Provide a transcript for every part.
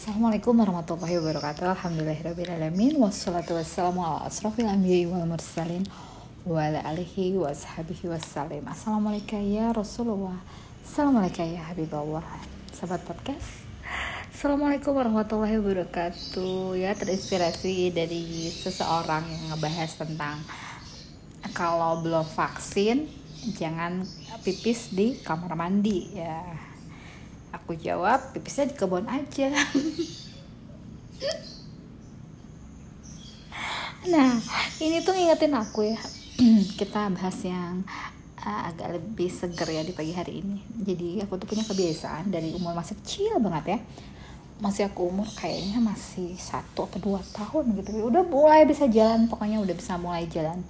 Assalamualaikum warahmatullahi wabarakatuh. Alhamdulillahirrahmanirrahim Wassalatu wassalamu ala asrafil anbiya wal mursalin Wa ala alihi wa sahabihi wassalim Assalamualaikum ya Rasulullah. Assalamualaikum ya Habibullah. Sahabat podcast. Assalamualaikum warahmatullahi wabarakatuh. Ya terinspirasi dari seseorang yang ngebahas tentang Kalau belum vaksin Jangan pipis di kamar mandi. Ya Aku jawab, pipisnya di kebun aja. nah, ini tuh ngingetin aku ya. Kita bahas yang uh, agak lebih seger ya di pagi hari ini. Jadi aku tuh punya kebiasaan dari umur masih kecil banget ya. Masih aku umur kayaknya masih satu atau dua tahun gitu. Udah mulai bisa jalan, pokoknya udah bisa mulai jalan.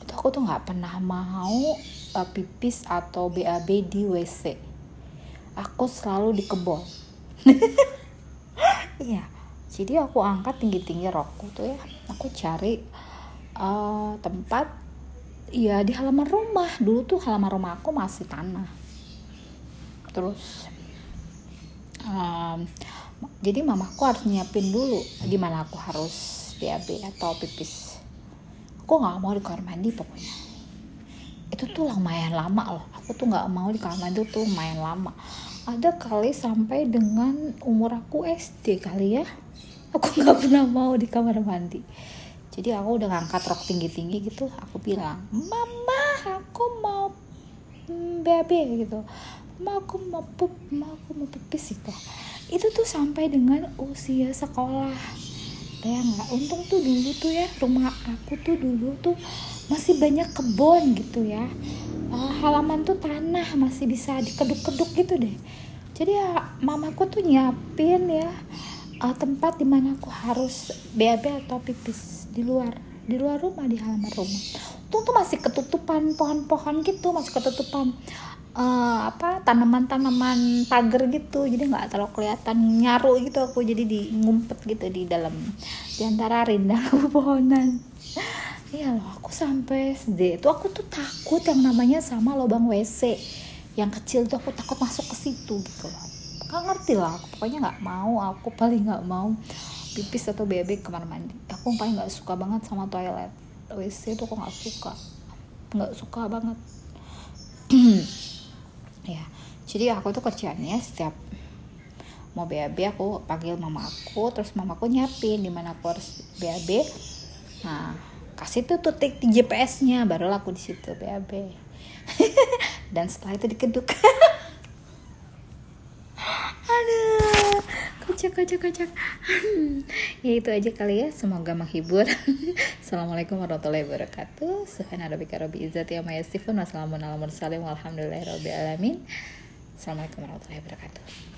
Itu aku tuh nggak pernah mau uh, pipis atau BAB di WC aku selalu di kebun iya. Jadi aku angkat tinggi tinggi rokku tuh ya. Aku cari uh, tempat ya di halaman rumah. Dulu tuh halaman rumah aku masih tanah. Terus um, jadi mamaku harus nyiapin dulu di mana aku harus BAB atau pipis. Aku nggak mau di kamar mandi pokoknya itu tuh lumayan lama loh. Aku tuh nggak mau di kamar mandi tuh lumayan lama. Ada kali sampai dengan umur aku SD kali ya. Aku nggak pernah mau di kamar mandi. Jadi aku udah ngangkat rok tinggi tinggi gitu aku bilang mama aku mau BAB gitu. Mama aku mau pup mama aku mau pipis gitu itu tuh sampai dengan usia sekolah ya nggak untung tuh dulu tuh ya rumah aku tuh dulu tuh masih banyak kebun gitu ya. Uh, halaman tuh tanah masih bisa dikeduk-keduk gitu deh. Jadi ya mamaku tuh nyiapin ya uh, tempat di mana aku harus BAB atau pipis di luar di luar rumah di halaman rumah. Tuh tuh masih ketutupan pohon-pohon gitu masih ketutupan uh, apa tanaman-tanaman pagar gitu. Jadi nggak terlalu kelihatan nyaru gitu aku. Jadi di ngumpet gitu di dalam di antara rindang pepohonan. Iya loh, aku sampai SD itu aku tuh takut yang namanya sama lubang WC yang kecil tuh aku takut masuk ke situ gitu loh. Gak ngerti lah, pokoknya nggak mau, aku paling nggak mau pipis atau BAB kamar mandi. Aku paling nggak suka banget sama toilet WC itu aku nggak suka, nggak suka banget. ya, jadi aku tuh kerjaannya setiap mau BAB aku panggil mama aku, terus mamaku nyiapin di mana aku harus BAB. Nah, kasih tuh tutik di GPS-nya baru laku di situ BAB dan setelah itu dikeduk kocak kocak. Ya itu aja kali ya. Semoga menghibur. Assalamualaikum warahmatullahi wabarakatuh. Subhanallah rabbi izzati amma yasifun wassalamun ala mursalin walhamdulillahi rabbil alamin. Assalamualaikum warahmatullahi wabarakatuh